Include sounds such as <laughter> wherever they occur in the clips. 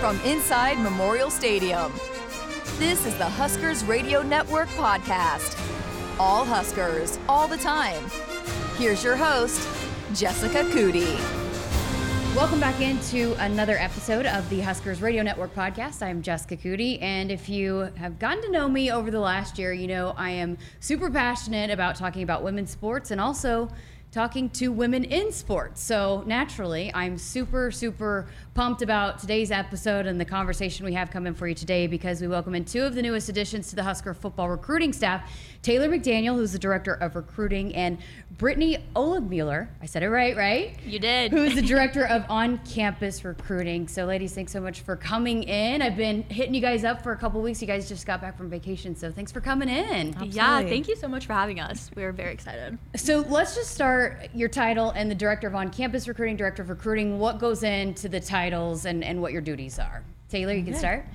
from inside Memorial Stadium. This is the Huskers Radio Network podcast. All Huskers, all the time. Here's your host, Jessica Coody. Welcome back into another episode of the Huskers Radio Network podcast. I'm Jessica Coody, and if you have gotten to know me over the last year, you know I am super passionate about talking about women's sports and also talking to women in sports. So naturally, I'm super, super pumped about today's episode and the conversation we have coming for you today because we welcome in two of the newest additions to the Husker football recruiting staff Taylor McDaniel, who's the director of recruiting, and Brittany Oligmuller. I said it right, right? You did. Who is the <laughs> director of on campus recruiting. So, ladies, thanks so much for coming in. I've been hitting you guys up for a couple weeks. You guys just got back from vacation. So, thanks for coming in. Absolutely. Yeah, thank you so much for having us. We are very excited. So, let's just start your title and the director of on campus recruiting, director of recruiting. What goes into the titles and, and what your duties are? Taylor, you can start.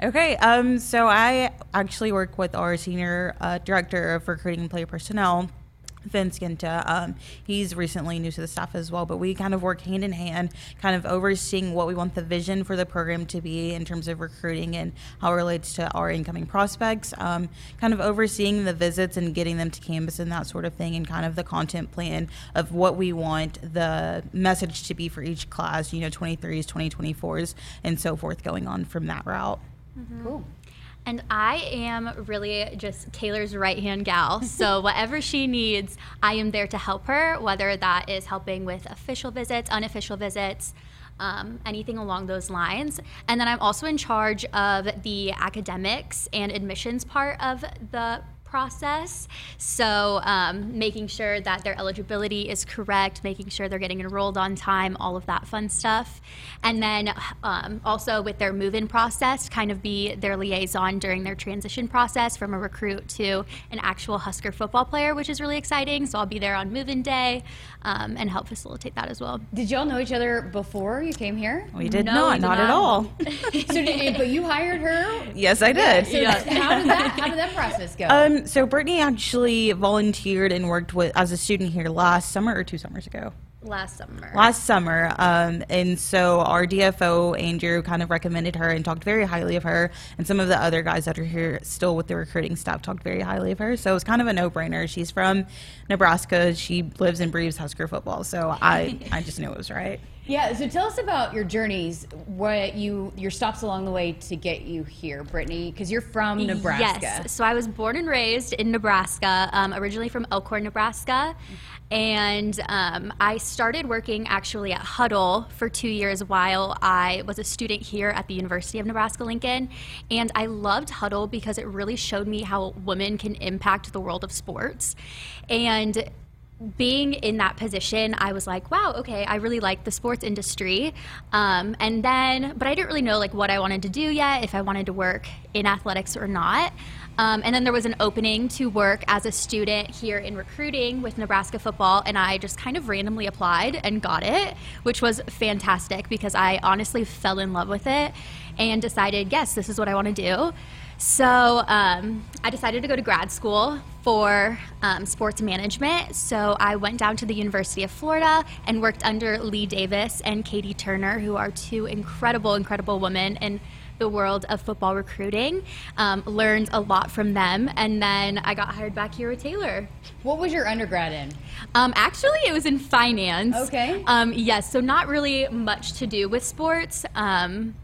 Okay, um, so I actually work with our senior uh, director of recruiting and player personnel, Vince Ginta. Um, he's recently new to the staff as well, but we kind of work hand in hand, kind of overseeing what we want the vision for the program to be in terms of recruiting and how it relates to our incoming prospects, um, kind of overseeing the visits and getting them to campus and that sort of thing, and kind of the content plan of what we want the message to be for each class, you know, 23s, 2024s, and so forth, going on from that route. Mm-hmm. Cool. And I am really just Taylor's right hand gal. <laughs> So, whatever she needs, I am there to help her, whether that is helping with official visits, unofficial visits, um, anything along those lines. And then I'm also in charge of the academics and admissions part of the process. So, um, making sure that their eligibility is correct, making sure they're getting enrolled on time, all of that fun stuff. And then um, also with their move in process, kind of be their liaison during their transition process from a recruit to an actual Husker football player, which is really exciting. So, I'll be there on move in day um, and help facilitate that as well. Did y'all know each other before you came here? We did No, not, we did not, not. at all. <laughs> so, did, but you hired her. yes, I did. So how did that how did that process go? Um, so Brittany actually volunteered and worked with as a student here last summer or two summers ago. Last summer. Last summer, um, and so our DFO Andrew kind of recommended her and talked very highly of her, and some of the other guys that are here still with the recruiting staff talked very highly of her. So it was kind of a no-brainer. She's from Nebraska. She lives and breathes Husker football, so I <laughs> I just knew it was right. Yeah, so tell us about your journeys, what you your stops along the way to get you here, Brittany, because you're from Nebraska. Yes. So I was born and raised in Nebraska, um, originally from Elkhorn, Nebraska. And um, I started working actually at Hudl for two years while I was a student here at the University of Nebraska Lincoln. And I loved Hudl because it really showed me how women can impact the world of sports. And being in that position, I was like, wow, okay, I really like the sports industry. Um, and then, but I didn't really know like what I wanted to do yet, if I wanted to work in athletics or not. Um, and then there was an opening to work as a student here in recruiting with Nebraska football, and I just kind of randomly applied and got it, which was fantastic because I honestly fell in love with it and decided, yes, this is what I want to do. So um, I decided to go to grad school for um, sports management. So I went down to the University of Florida and worked under Lee Davis and Katie Turner, who are two incredible, incredible women in the world of football recruiting. Um, learned a lot from them, and then I got hired back here with Taylor. What was your undergrad in? Um, actually, it was in finance. Okay. Um, yes, so not really much to do with sports. Um,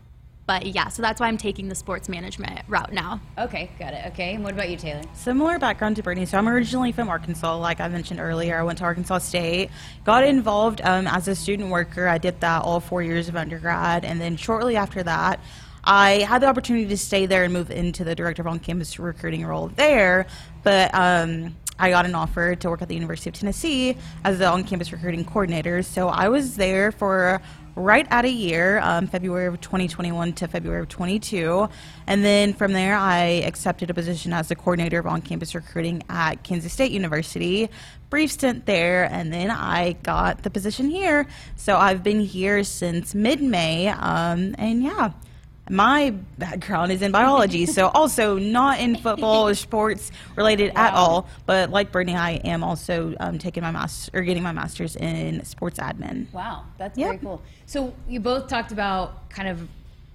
but yeah, so that's why I'm taking the sports management route now. Okay, got it. Okay, and what about you, Taylor? Similar background to Brittany. So I'm originally from Arkansas, like I mentioned earlier. I went to Arkansas State, got involved um, as a student worker. I did that all four years of undergrad, and then shortly after that, I had the opportunity to stay there and move into the director of on-campus recruiting role there, but. Um, I got an offer to work at the University of Tennessee as the on-campus recruiting coordinator. So I was there for right at a year, um, February of 2021 to February of 22. And then from there, I accepted a position as the coordinator of on campus recruiting at Kansas State University. Brief stint there, and then I got the position here. So I've been here since mid May. Um, and yeah. My background is in biology, so <laughs> also not in football or sports related at all. But like Brittany, I am also um, taking my master or getting my master's in sports admin. Wow, that's Yep. very cool. So you both talked about kind of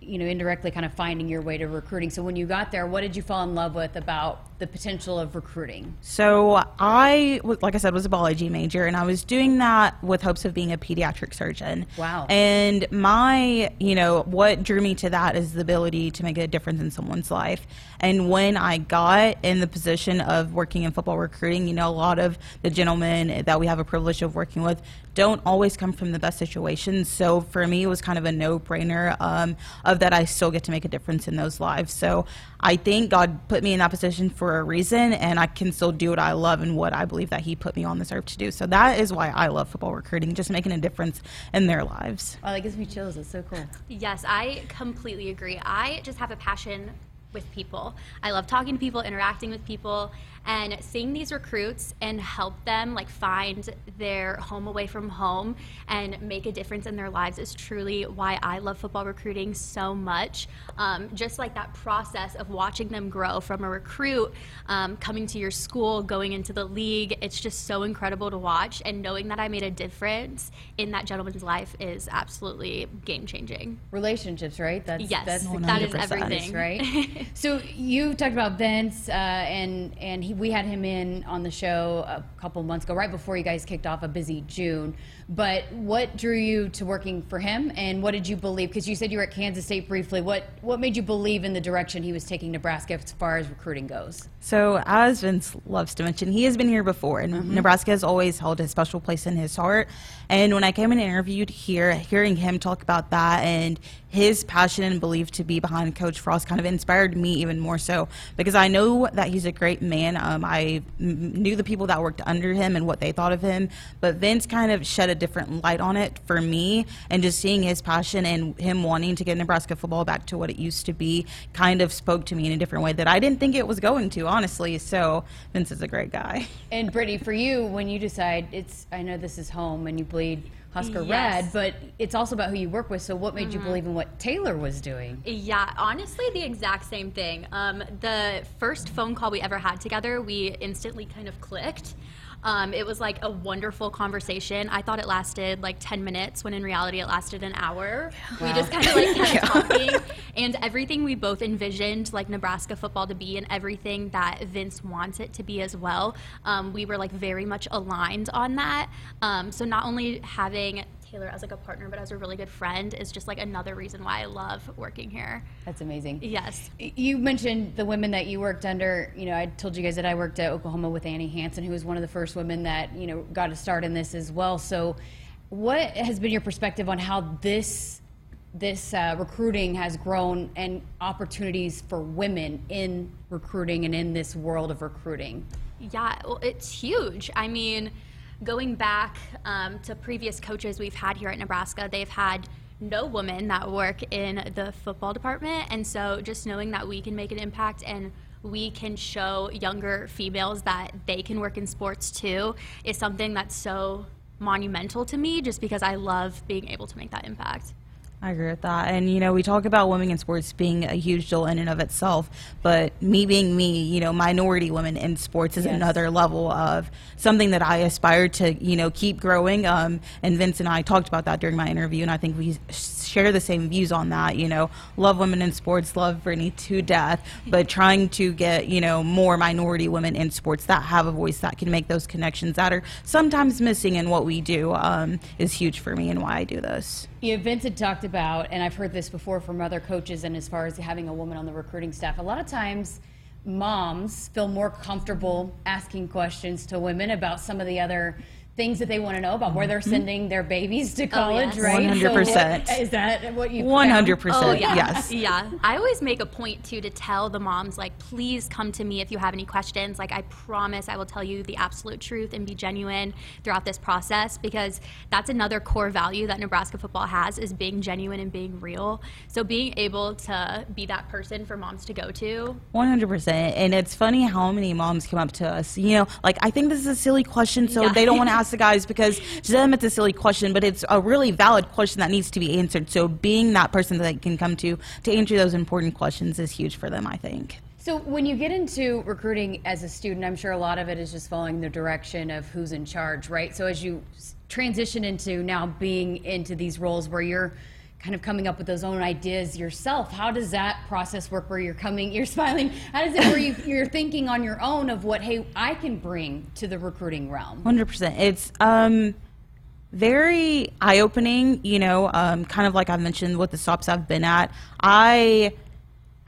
you know, indirectly kind of finding your way to recruiting. So when you got there, what did you fall in love with about the potential of recruiting? So I, like I said, was a biology major, and I was doing that with hopes of being a pediatric surgeon. Wow. And my, you know, what drew me to that is the ability to make a difference in someone's life. And when I got in the position of working in football recruiting, you know, a lot of the gentlemen that we have a privilege of working with don't always come from the best situations. So for me, it was kind of a no-brainer um, of that I still get to make a difference in those lives. So I think God put me in that position for a reason, and I can still do what I love and what I believe that He put me on this earth to do. So that is why I love football recruiting, just making a difference in their lives. Oh, that gives me chills. That's so cool. Yes, I completely agree. I just have a passion with people. I love talking to people, interacting with people, and seeing these recruits and help them like find their home away from home and make a difference in their lives is truly why I love football recruiting so much. Um, just like that process of watching them grow from a recruit um, coming to your school, going into the league, it's just so incredible to watch. And knowing that I made a difference in that gentleman's life is absolutely game changing. Relationships, right? That's yes, that's that is everything, right? <laughs> so you talked about Vince uh, and and he we had him in on the show a couple months ago, right before you guys kicked off a busy June. But what drew you to working for him, and what did you believe? Because you said you were at Kansas State briefly. What what made you believe in the direction he was taking Nebraska as far as recruiting goes? So, as Vince loves to mention, he has been here before, and mm-hmm. Nebraska has always held a special place in his heart. And when I came and interviewed here, hearing him talk about that and his passion and belief to be behind Coach Frost kind of inspired me even more so because I know that he's a great man. Um, I m- knew the people that worked under him and what they thought of him, but Vince kind of shed a different light on it for me, and just seeing his passion and him wanting to get Nebraska football back to what it used to be kind of spoke to me in a different way that I didn't think it was going to, honestly. So Vince is a great guy. And Brittany, for you, when you decide it's, I know this is home and you bleed Husker yes. Red, but it's also about who you work with. So, what made mm-hmm. you believe in what Taylor was doing? Yeah, honestly, the exact same thing. Um, the first phone call we ever had together, we instantly kind of clicked. Um, it was like a wonderful conversation. I thought it lasted like 10 minutes when in reality it lasted an hour. Wow. We just kind of like kept <laughs> yeah. talking and everything we both envisioned like Nebraska football to be and everything that Vince wants it to be as well. Um, we were like very much aligned on that. Um, so not only having Taylor as like a partner, but as a really good friend is just like another reason why I love working here. That's amazing. Yes. You mentioned the women that you worked under. You know, I told you guys that I worked at Oklahoma with Annie Hansen, who was one of the first women that you know got a start in this as well. So, what has been your perspective on how this this uh, recruiting has grown and opportunities for women in recruiting and in this world of recruiting? Yeah, well, it's huge. I mean going back um, to previous coaches we've had here at Nebraska, they've had no women that work in the football department. And so just knowing that we can make an impact and we can show younger females that they can work in sports too is something that's so monumental to me just because I love being able to make that impact. I agree with that. And, you know, we talk about women in sports being a huge deal in and of itself, but me being me, you know, minority women in sports is yes. another level of something that I aspire to, you know, keep growing. Um, and Vince and I talked about that during my interview, and I think we share the same views on that. You know, love women in sports, love Brittany to death, but trying to get, you know, more minority women in sports that have a voice that can make those connections that are sometimes missing in what we do um, is huge for me and why I do this. Yeah, Vince had talked about, and I've heard this before from other coaches, and as far as having a woman on the recruiting staff, a lot of times moms feel more comfortable asking questions to women about some of the other things that they want to know about where they're mm-hmm. sending their babies to college, oh, yes. right? 100%. So is that what you 100%. Oh, yeah. Yes. Yeah. I always make a point too to tell the moms like please come to me if you have any questions. Like I promise I will tell you the absolute truth and be genuine throughout this process because that's another core value that Nebraska football has is being genuine and being real. So being able to be that person for moms to go to. 100%. And it's funny how many moms come up to us, you know, like I think this is a silly question so yeah. they don't want to ask the guys because to them it's a silly question, but it's a really valid question that needs to be answered. So being that person that they can come to to answer those important questions is huge for them, I think. So when you get into recruiting as a student, I'm sure a lot of it is just following the direction of who's in charge, right? So as you transition into now being into these roles where you're kind of coming up with those own ideas yourself. How does that process work where you're coming, you're <laughs> smiling? How does it where you, you're thinking on your own of what, hey, I can bring to the recruiting realm? 100%. It's um, very eye opening, you know, um, kind of like I mentioned with the stops I've been at. I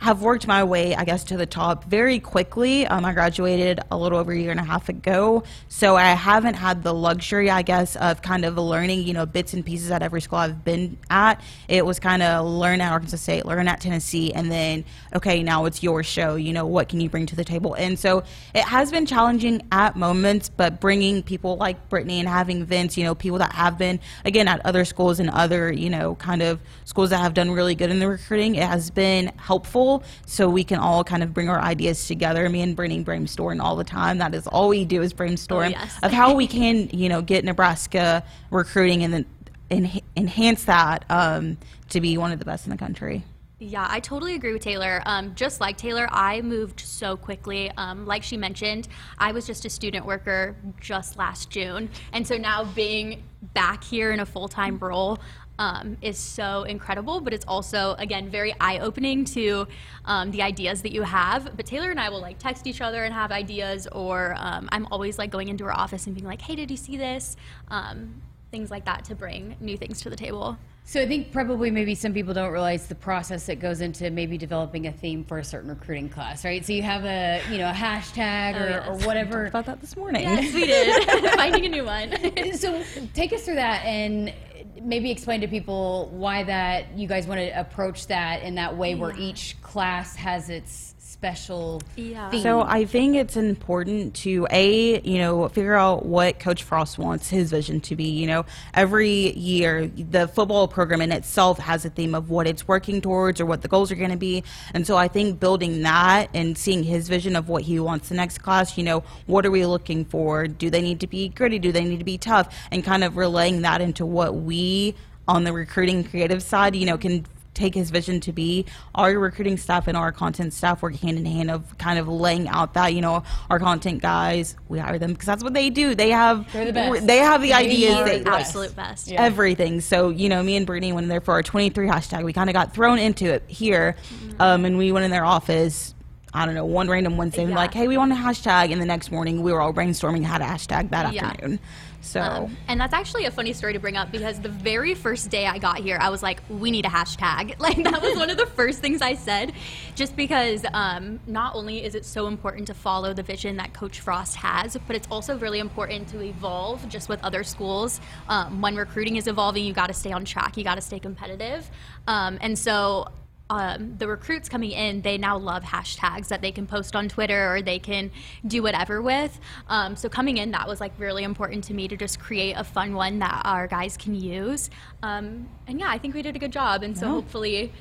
have worked my way, I guess, to the top very quickly. Um, I graduated a little over a year and a half ago, so I haven't had the luxury, I guess, of kind of learning, you know, bits and pieces at every school I've been at. It was kind of learn at Arkansas State, learn at Tennessee, and then, okay, now it's your show. You know, what can you bring to the table? And so it has been challenging at moments, but bringing people like Brittany and having Vince, you know, people that have been, again, at other schools and other, you know, kind of schools that have done really good in the recruiting, it has been helpful so we can all kind of bring our ideas together. Me and Brittany brainstorm all the time. That is all we do is brainstorm Oh, yes. of how we can, you know, get Nebraska recruiting and then en- enhance that um, to be one of the best in the country. Yeah, I totally agree with Taylor. Um, just like Taylor, I moved so quickly. Um, like she mentioned, I was just a student worker just last June. And so now being back here in a full time role um, is so incredible, but it's also, again, very eye opening to um, the ideas that you have. But Taylor and I will like text each other and have ideas, or um, I'm always like going into her office and being like, hey, did you see this? Um, things like that to bring new things to the table. So I think probably maybe some people don't realize the process that goes into maybe developing a theme for a certain recruiting class, right? So you have a you know a hashtag or, yes. or whatever. About that this morning. Yes, we did. <laughs> Finding a new one. so take us through that and maybe explain to people why that you guys want to approach that in that way where each class has its special Yeah. theme. So I think it's important to a you know figure out what Coach Frost wants his vision to be. You know, every year the football program in itself has a theme of what it's working towards or what the goals are going to be, and so I think building that and seeing his vision of what he wants the next class. You know, what are we looking for? Do they need to be gritty? Do they need to be tough? And kind of relaying that into what we on the recruiting creative side, you know, can take his vision to be our recruiting staff and our content staff work hand in hand of kind of laying out that you know our content guys we hire them because that's what they do they have They're the best. they have the They ideas they, the. Absolute best. Yeah. everything so you know me and Brittany went in there for our 23 hashtag we kind of got thrown into it here um, and we went in their office I don't know, one random Wednesday, and Yeah. like, hey, we want a hashtag. And the next morning, we were all brainstorming how to hashtag that Yeah. afternoon. So, Um, and that's actually a funny story to bring up because the very first day I got here, I was like, we need a hashtag. <laughs> Like, that was one of the first things I said, just because um, not only is it so important to follow the vision that Coach Frost has, but it's also really important to evolve just with other schools. Um, when recruiting is evolving, you got to stay on track, you got to stay competitive. Um, and so, um, the recruits coming in, they now love hashtags that they can post on Twitter or they can do whatever with. Um, so coming in, that was like really important to me to just create a fun one that our guys can use. Um, and yeah, I think we did a good job, and so hopefully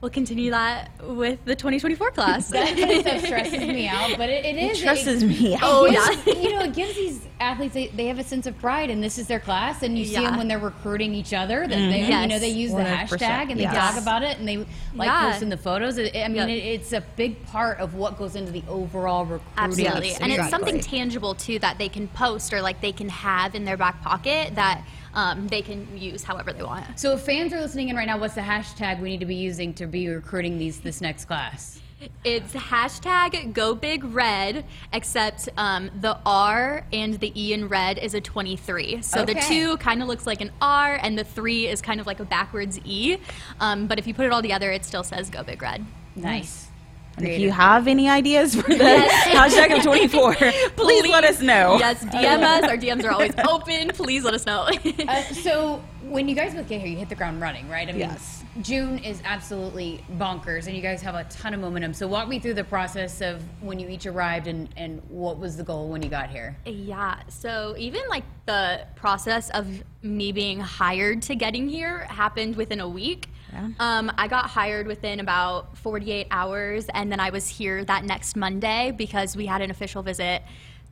we'll continue that with the 2024 class. that kind of stresses <laughs> me out, but it, it it is stresses it, me out. Oh, yeah. you know, it gives these athletes they, they have a sense of pride, and this is their class, and you see them when they're recruiting each other. That mm-hmm. they, you know, they use the 100%, hashtag and they yes. talk about it, and they like Yeah. posting the photos. It, I mean, Yep. it, it's a big part of what goes into the overall recruiting. Absolutely. And it's something tangible too that they can post or like they can have in their back pocket that um, they can use however they want. So, if fans are listening in right now, what's the hashtag we need to be using to be recruiting these this next class? It's hashtag go big red, except um, the R and the E in red is a 23. So the two kind of looks like an R, and the three is kind of like a backwards E. Um, but if you put it all together, it still says go big red. Nice. And if you have any ideas for the <laughs> hashtag of 24, <laughs> please, let us know. Yes, DM us. Our DMs are always <laughs> open. Please let us know. Uh, so when you guys both get here, you hit the ground running, right? I mean, Yes. June is absolutely bonkers, and you guys have a ton of momentum. So walk me through the process of when you each arrived and, and what was the goal when you got here. Yeah. So even like the process of me being hired to getting here happened within a week. Yeah. Um, I got hired within about 48 hours, and then I was here that next Monday because we had an official visit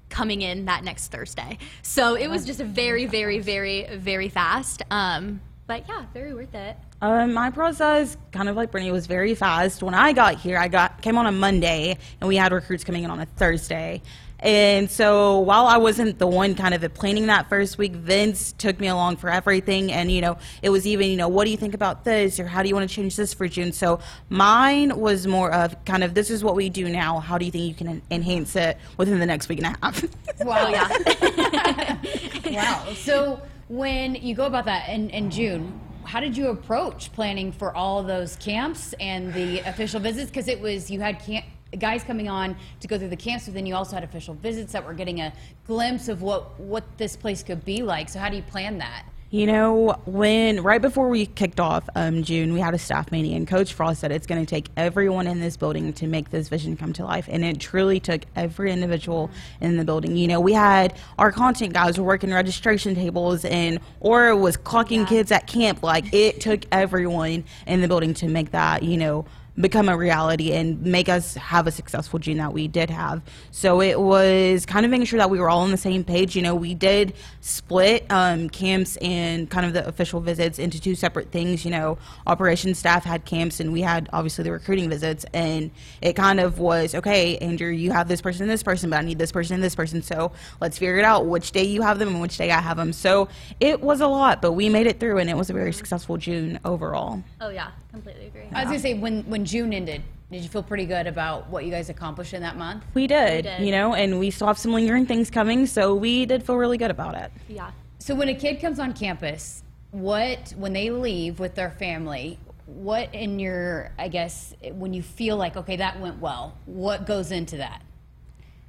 coming in that next Thursday. So it was just very, very, very, very fast. Um, but yeah, very worth it. Um, my process, kind of like Brittany, was very fast. When I got here, I got came on a Monday, and we had recruits coming in on a Thursday. And so while I wasn't the one kind of planning that first week, Vince took me along for everything. And, you know, it was even, you know, what do you think about this? Or how do you want to change this for June? So mine was more of kind of this is what we do now. How do you think you can enhance it within the next week and a half? <laughs> Wow. yeah. <laughs> wow. So when you go about that in, in June, how did you approach planning for all those camps and the official visits? Because it was, you had camp guys coming on to go through the camps, but then you also had official visits that were getting a glimpse of what what this place could be like. So how do you plan that? You know, when right before we kicked off um, June, we had a staff meeting, and Coach Frost said it's going to take everyone in this building to make this vision come to life, and it truly took every individual in the building. You know, we had our content guys were working registration tables, and Aura was clocking yeah. kids at camp. Like it took everyone in the building to make that, you know, become a reality and make us have a successful June that we did have. So it was kind of making sure that we were all on the same page. You know, we did split um, camps and kind of the official visits into two separate things. You know, operations staff had camps and we had obviously the recruiting visits. And it kind of was okay, Andrew, you have this person and this person, but I need this person and this person. So let's figure it out which day you have them and which day I have them. So it was a lot, but we made it through and it was a very successful June overall. Oh, yeah, completely agree. I was going to say, when, when June ended, did you feel pretty good about what you guys accomplished in that month? We did, we did, you know, and we still have some lingering things coming, so we did feel really good about it. Yeah. So when a kid comes on campus, what when they leave with their family, what in your I guess when you feel like okay that went well, what goes into that?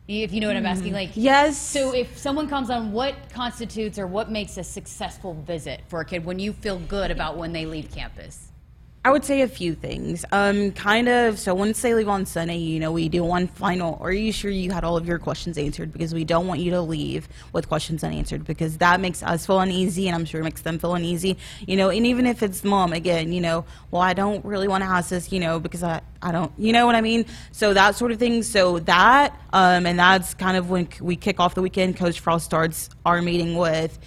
If you know what I'm asking, like hmm. yes. So if someone comes on, what constitutes or what makes a successful visit for a kid when you feel good about when they leave campus? I would say a few things. Um, kind of. So once they leave on Sunday, you know, we do one final. Are you sure you had all of your questions answered? Because we don't want you to leave with questions unanswered because that makes us feel uneasy, and I'm sure makes them feel uneasy. You know, and even if it's mom again, you know, well, I don't really want to ask this, you know, because I I don't, you know what I mean? So that sort of thing. So that, um, and that's kind of when we kick off the weekend. Coach Frost starts our meeting with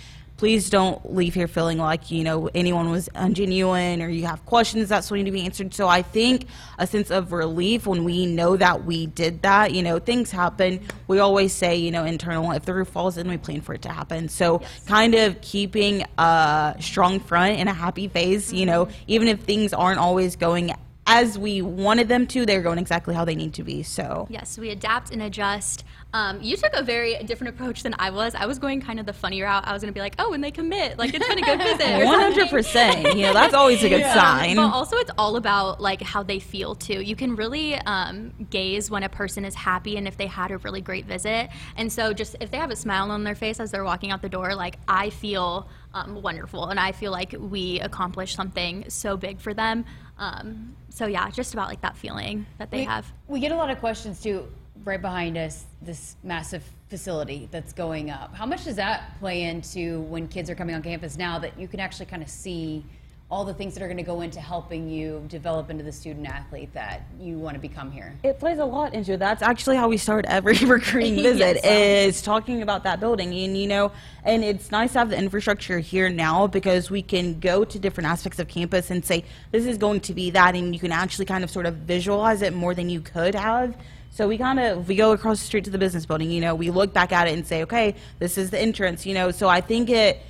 please don't leave here feeling like you know anyone was ungenuine or you have questions that still need to be answered so i think a sense of relief when we know that we did that you know things happen we always say you know internal if the roof falls in we plan for it to happen so yes. kind of keeping a strong front and a happy face you know mm-hmm. even if things aren't always going as we wanted them to, they're going exactly how they need to be. So yes, we adapt and adjust. Um, you took a very different approach than I was. I was going kind of the funny route. I was going to be like, oh, when they commit, like it's been a good <laughs> visit. One hundred percent. You know, that's always a good yeah. sign. But also, it's all about like how they feel too. You can really um, gaze when a person is happy and if they had a really great visit. And so, just if they have a smile on their face as they're walking out the door, like I feel um, wonderful, and I feel like we accomplished something so big for them. Um, so yeah, just about like that feeling that they we, have. We get a lot of questions too right behind us this massive facility that's going up. How much does that play into when kids are coming on campus now that you can actually kind of see all the things that are going to go into helping you develop into the student athlete that you want to become here? It plays a lot into it. That's actually how we start every <laughs> recruiting <laughs> visit yes. Um, is talking about that building. And you know, and it's nice to have the infrastructure here now because we can go to different aspects of campus and say this is going to be that and you can actually kind of sort of visualize it more than you could have so we kind of we go across the street to the business building. You know, we look back at it and say, okay, this is the entrance. You know, so I think it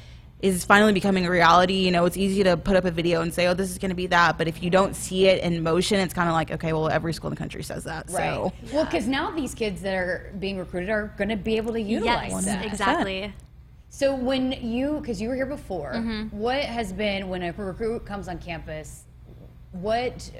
is finally becoming a reality. You know, it's easy to put up a video and say, oh, this is going to be that. But if you don't see it in motion, it's kind of like, okay, well, every school in the country says that. Right. So. Yeah. Well, because now these kids that are being recruited are going to be able to utilize yes, that. exactly. So when you, because you were here before, mm-hmm. what has been when a recruit comes on campus? What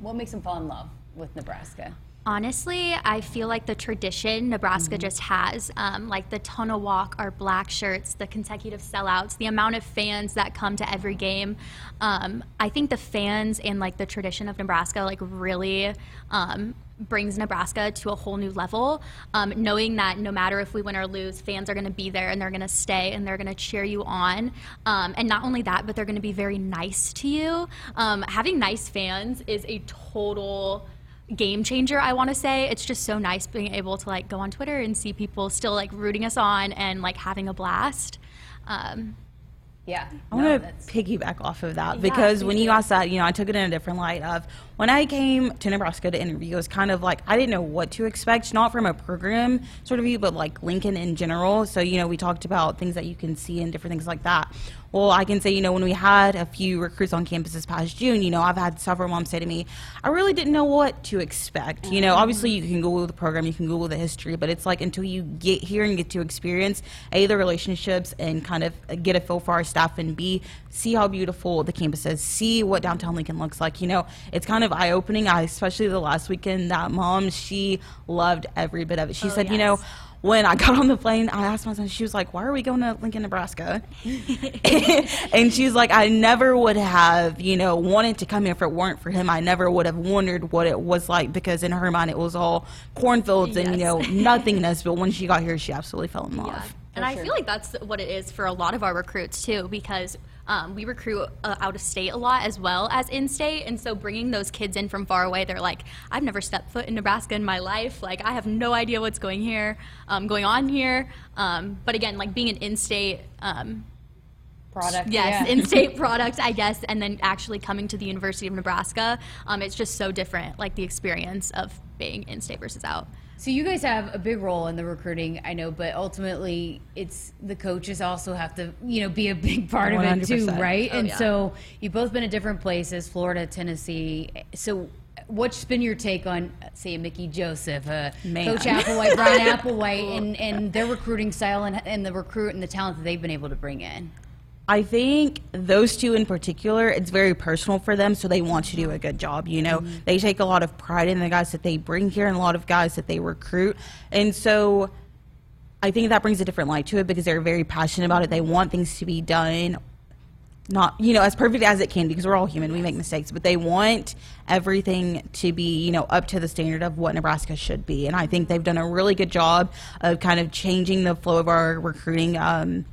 what makes them fall in love with Nebraska? Honestly, I feel like the tradition Nebraska mm-hmm. just has, um, like the tunnel walk, our black shirts, the consecutive sellouts, the amount of fans that come to every game. Um, I think the fans and like the tradition of Nebraska, like really. Um, brings Nebraska to a whole new level. Um, knowing that no matter if we win or lose, fans are going to be there and they're going to stay and they're going to cheer you on. Um, and not only that, but they're going to be very nice to you. Um, having nice fans is a total game changer i want to say. It's just so nice being able to like go on twitter and see people still like rooting us on and like having a blast. Um, Yeah. I No, want to piggyback off of that Yeah, because when you asked that, you know, I took it in a different light of when I came to Nebraska to interview, it was kind of like I didn't know what to expect, not from a program sort of view, but like Lincoln in general. So, you know, we talked about things that you can see and different things like that. Well, I can say, you know, when we had a few recruits on campus this past June, you know, I've had several moms say to me, I really didn't know what to expect. You know, obviously you can Google the program, you can Google the history, but it's like until you get here and get to experience A, the relationships and kind of get a feel for our staff, and B, see how beautiful the campus is, see what downtown Lincoln looks like. You know, it's kind of eye opening. I, especially the last weekend, that mom, she loved every bit of it. She Oh, said, you know, when I <laughs> got on the plane, I asked my son, she was like, why are we going to Lincoln, Nebraska? <laughs> and she was like, I never would have, you know, wanted to come here if it weren't for him. I never would have wondered what it was like because in her mind it was all cornfields and, you know, nothingness. But when she got here, she absolutely fell in love. Yeah. And I feel like that's what it is for a lot of our recruits too, because um, we recruit uh, out of state a lot as well as in state. And so bringing those kids in from far away, they're like, I've never stepped foot in Nebraska in my life. Like, I have no idea what's going here, um, going on here. Um, but again, like being an in state, um, product. yes, yeah. in-state <laughs> product, I guess, and then actually coming to the University of Nebraska, um, it's just so different, like the experience of being in-state versus out. So you guys have a big role in the recruiting, I know, but ultimately it's the coaches also have to, you know, be a big part of it too, right? Oh, and yeah. so you've both been at different places, Florida, Tennessee. So what's been your take on, say, Mickey Joseph, uh, Coach Applewhite, Brian <laughs> Applewhite, and, and their recruiting style and, and the recruit and the talent that they've been able to bring in? I think those two in particular, it's very personal for them, so they want to do a good job. You know, they take a lot of pride in the guys that they bring here and a lot of guys that they recruit. And so I think that brings a different light to it because they're very passionate about it. They want things to be done not you know as perfect as it can because we're all human we make mistakes but they want everything to be you know up to the standard of what nebraska should be and i think they've done a really good job of kind of changing the flow of our recruiting um,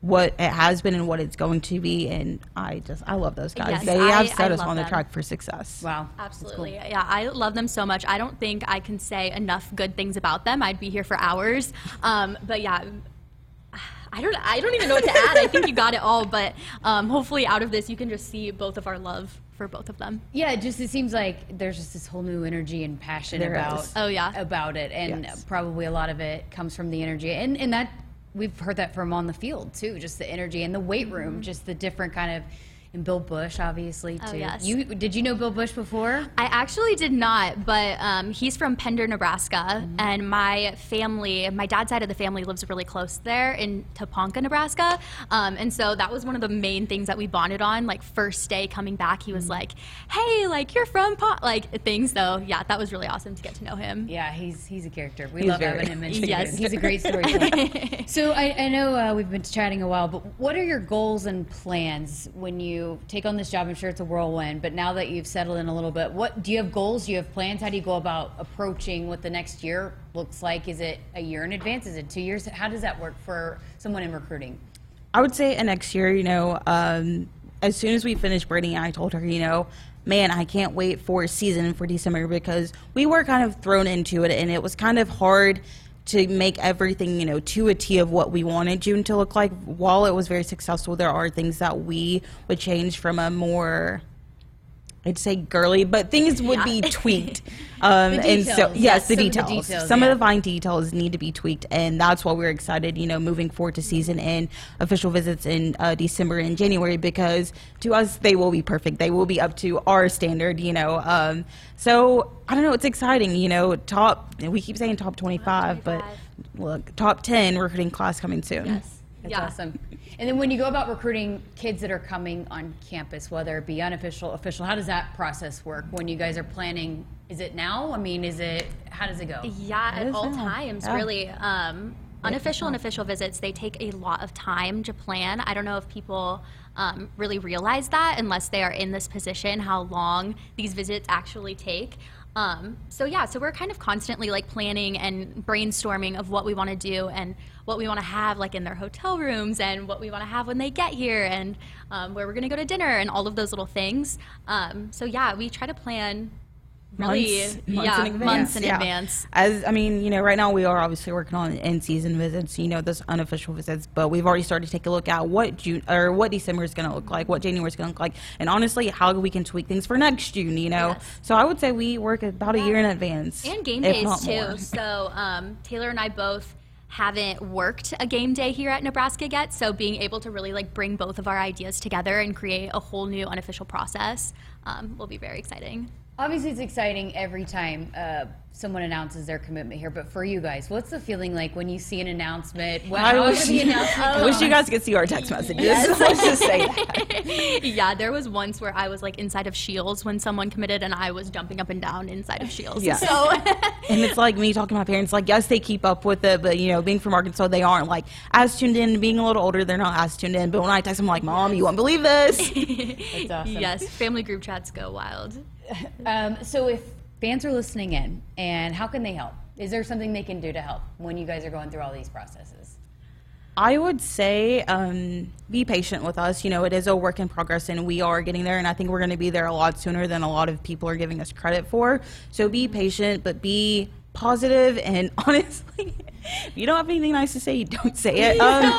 what it has been and what it's going to be and i just i love those guys Yes, they I- have set I us love on the track for success Wow. Absolutely. Yeah, I love them so much. I don't think I can say enough good things about them. I'd be here for hours. Um, but yeah, I don't I don't even know what to add. I think you got it all, but um, hopefully out of this you can just see both of our love for both of them. Yeah, it just it seems like there's just this whole new energy and passion There about is. Oh, yeah. about it, and Yes. probably a lot of it comes from the energy, and and that we've heard that from on the field too, just the energy and the weight room, mm-hmm. just the different kind of. And Bill Busch, obviously, too. Oh, yes. You did you know Bill Busch before? I actually did not, but um, he's from Pender, Nebraska, and my family, my dad's side of the family lives really close there in Toponka, Nebraska, um, and so that was one of the main things that we bonded on. Like first day coming back, he was like, "Hey, like you're from Pon-, like things." So yeah, that was really awesome to get to know him. Yeah, he's he's a character. We He's love very- having him. In Yes. he's a great storyteller. <laughs> so I, I know uh, we've been chatting a while, but what are your goals and plans when you take on this job? I'm sure it's a whirlwind, but now that you've settled in a little bit, what do you have goals? Do you have plans? How do you go about approaching what the next year looks like? Is it a year in advance? Is it two years? How does that work for someone in recruiting? I would say uh, next year, you know, um, as soon as we finished Brittany, I told her, you know, man, I can't wait for season for December because we were kind of thrown into it and it was kind of hard to make everything, you know, to a T of what we wanted June to look like. While it was very successful, there are things that we would change from a more I'd say girly, but things <laughs> would be tweaked. <laughs> Um, and so, yes, yes, the some of the details. details, some yeah. of the fine details need to be tweaked, and that's why we're excited. You know, moving forward to season and official visits in uh, December and January because to us they will be perfect. They will be up to our standard. You know, um, so I don't know. It's exciting. You know, top. We keep saying top twenty-five, but 25. look, top ten recruiting class coming soon. Yes. That's yeah. awesome. And then when you go about recruiting kids that are coming on campus, whether it be unofficial, official, how does that process work when you guys are planning? Is it now? I mean, is it, how does it go? Yeah, at all now. times, Yeah. really. Um, unofficial and official visits, they take a lot of time to plan. I don't know if people um, really realize that unless they are in this position, how long these visits actually take. Um, so yeah, so we're kind of constantly like planning and brainstorming of what we want to do and what we want to have like in their hotel rooms and what we want to have when they get here and um, where we're going to go to dinner and all of those little things. Um, so yeah, we try to plan really, months, months yeah, in advance. months in Yeah. advance. As I mean, you know, right now we are obviously working on in-season visits, you know, those unofficial visits, but we've already started to take a look at what June or what December is going to look like, what January is going to look like, and honestly, how we can tweak things for next June. You know, Yes. so I would say we work about a year in advance, and game days too. more. So um, Taylor and I both haven't worked a game day here at Nebraska yet. So being able to really like bring both of our ideas together and create a whole new unofficial process um, will be very exciting. Obviously, it's exciting every time uh, someone announces their commitment here. But for you guys, what's the feeling like when you see an announcement? Well, I wish, the announcement I wish you guys could see our text messages. <laughs> Let's just say that. <laughs> yeah, there was once where I was like inside of Shields when someone committed, and I was jumping up and down inside of Shields. Yeah. So <laughs> And it's like me talking to my parents, like, yes, they keep up with it, but, you know, being from Arkansas, they aren't, like, as tuned in. Being a little older, they're not as tuned in. But when I text them, like, Mom, you won't believe this. That's awesome. yes, family group chats go wild. Um, so if fans are listening in, and how can they help? Is there something they can do to help when you guys are going through all these processes? I would say um, be patient with us. You know, it is a work in progress, and we are getting there. And I think we're going to be there a lot sooner than a lot of people are giving us credit for. So be patient, but be. And <laughs> honestly, if you don't have anything nice to say, you don't say it. Um,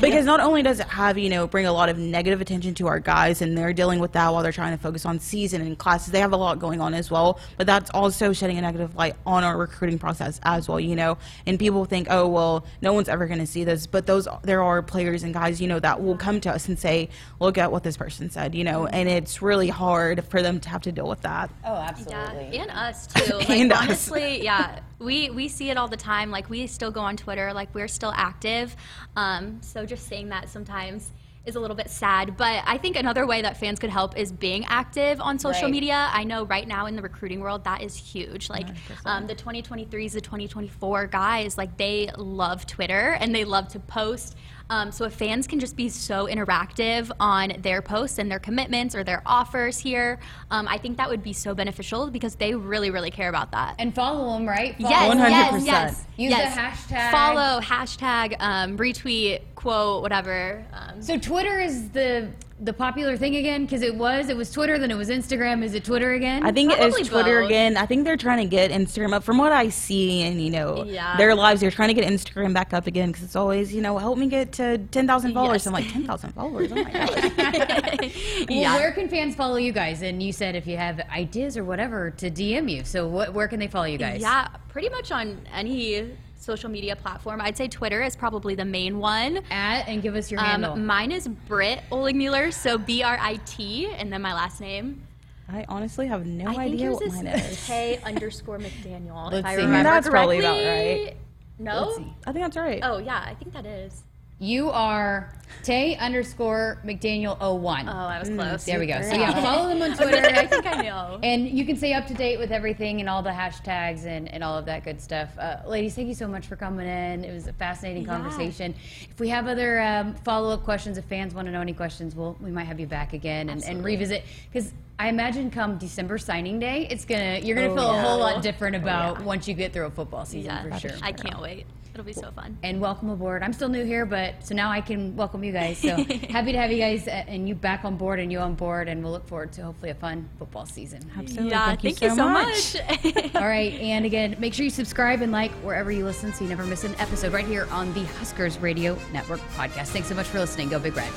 because not only does it have you know bring a lot of negative attention to our guys, and they're dealing with that while they're trying to focus on season and classes. They have a lot going on as well. But that's also shedding a negative light on our recruiting process as well. You know, and people think, oh well, no one's ever going to see this, but those there are players and guys, you know, that will come to us and say, look at what this person said, you know, and it's really hard for them to have to deal with that. Oh, absolutely. Yeah, and us too. <laughs> Like And us. honestly, yeah, we we see it all the time. Like we still go on Twitter. Like we're still active. Um, so just saying that sometimes is a little bit sad. But I think another way that fans could help is being active on social Right. media. I know right now in the recruiting world that is huge. Like um, the 2023s, the 2024 guys, like they love Twitter and they love to post. Um, so if fans can just be so interactive on their posts and their commitments or their offers here, um, I think that would be so beneficial because they really, really care about that. And follow them, right? Follow Yes, 100%. yes, yes. Use the hashtag. Follow, hashtag, um, retweet, quote, whatever. Um, So Twitter is the the popular thing again because it was it was Twitter then it was Instagram. Is it Twitter again? I think Probably it's Twitter both. again. I think they're trying to get Instagram up. From what I see, and you know, Yeah. their lives, they're trying to get Instagram back up again because it's always, you know, help me get to ten thousand followers. Yes. I'm like ten thousand followers. Oh my <laughs> gosh. <laughs> Well, yeah. where can fans follow you guys? And you said if you have ideas or whatever to DM you. So what, where can they follow you guys? Yeah, pretty much on any social media platform. I'd say Twitter is probably the main one. At and give us your handle. Um, mine is Britt Oligmuller, so B R I T, and then my last name. I honestly have no I think idea yours what is mine is. K <laughs> underscore McDaniel. Let's if I see. remember That's probably about right. No. Let's see. I think that's right. Oh yeah, I think that is. You are Tay underscore McDaniel 01. Oh, I was close. there we go. So Yeah. follow them on <laughs> Twitter. I think I know. And you can stay up to date with everything and all the hashtags and, and all of that good stuff. Uh, ladies, thank you so much for coming in. It was a fascinating Yeah. conversation. If we have other um, follow up questions, if fans want to know any questions, we'll, we might have you back again and, and revisit. Because I imagine come December signing day, it's gonna you're gonna Oh, feel a whole lot different about yeah. once you get through a football season yeah, for sure. I can't wait. It'll be so fun. and welcome aboard. I'm still new here, but so now I can welcome you guys. So <laughs> happy to have you guys uh, and you back on board and you on board, and we'll look forward to hopefully a fun football season. Absolutely. Yeah, thank, you so, much. <laughs> All right, and <laughs> again, make sure you subscribe and like wherever you listen so you never miss an episode right here on the Huskers Radio Network podcast. Thanks so much for listening. Go Big Red.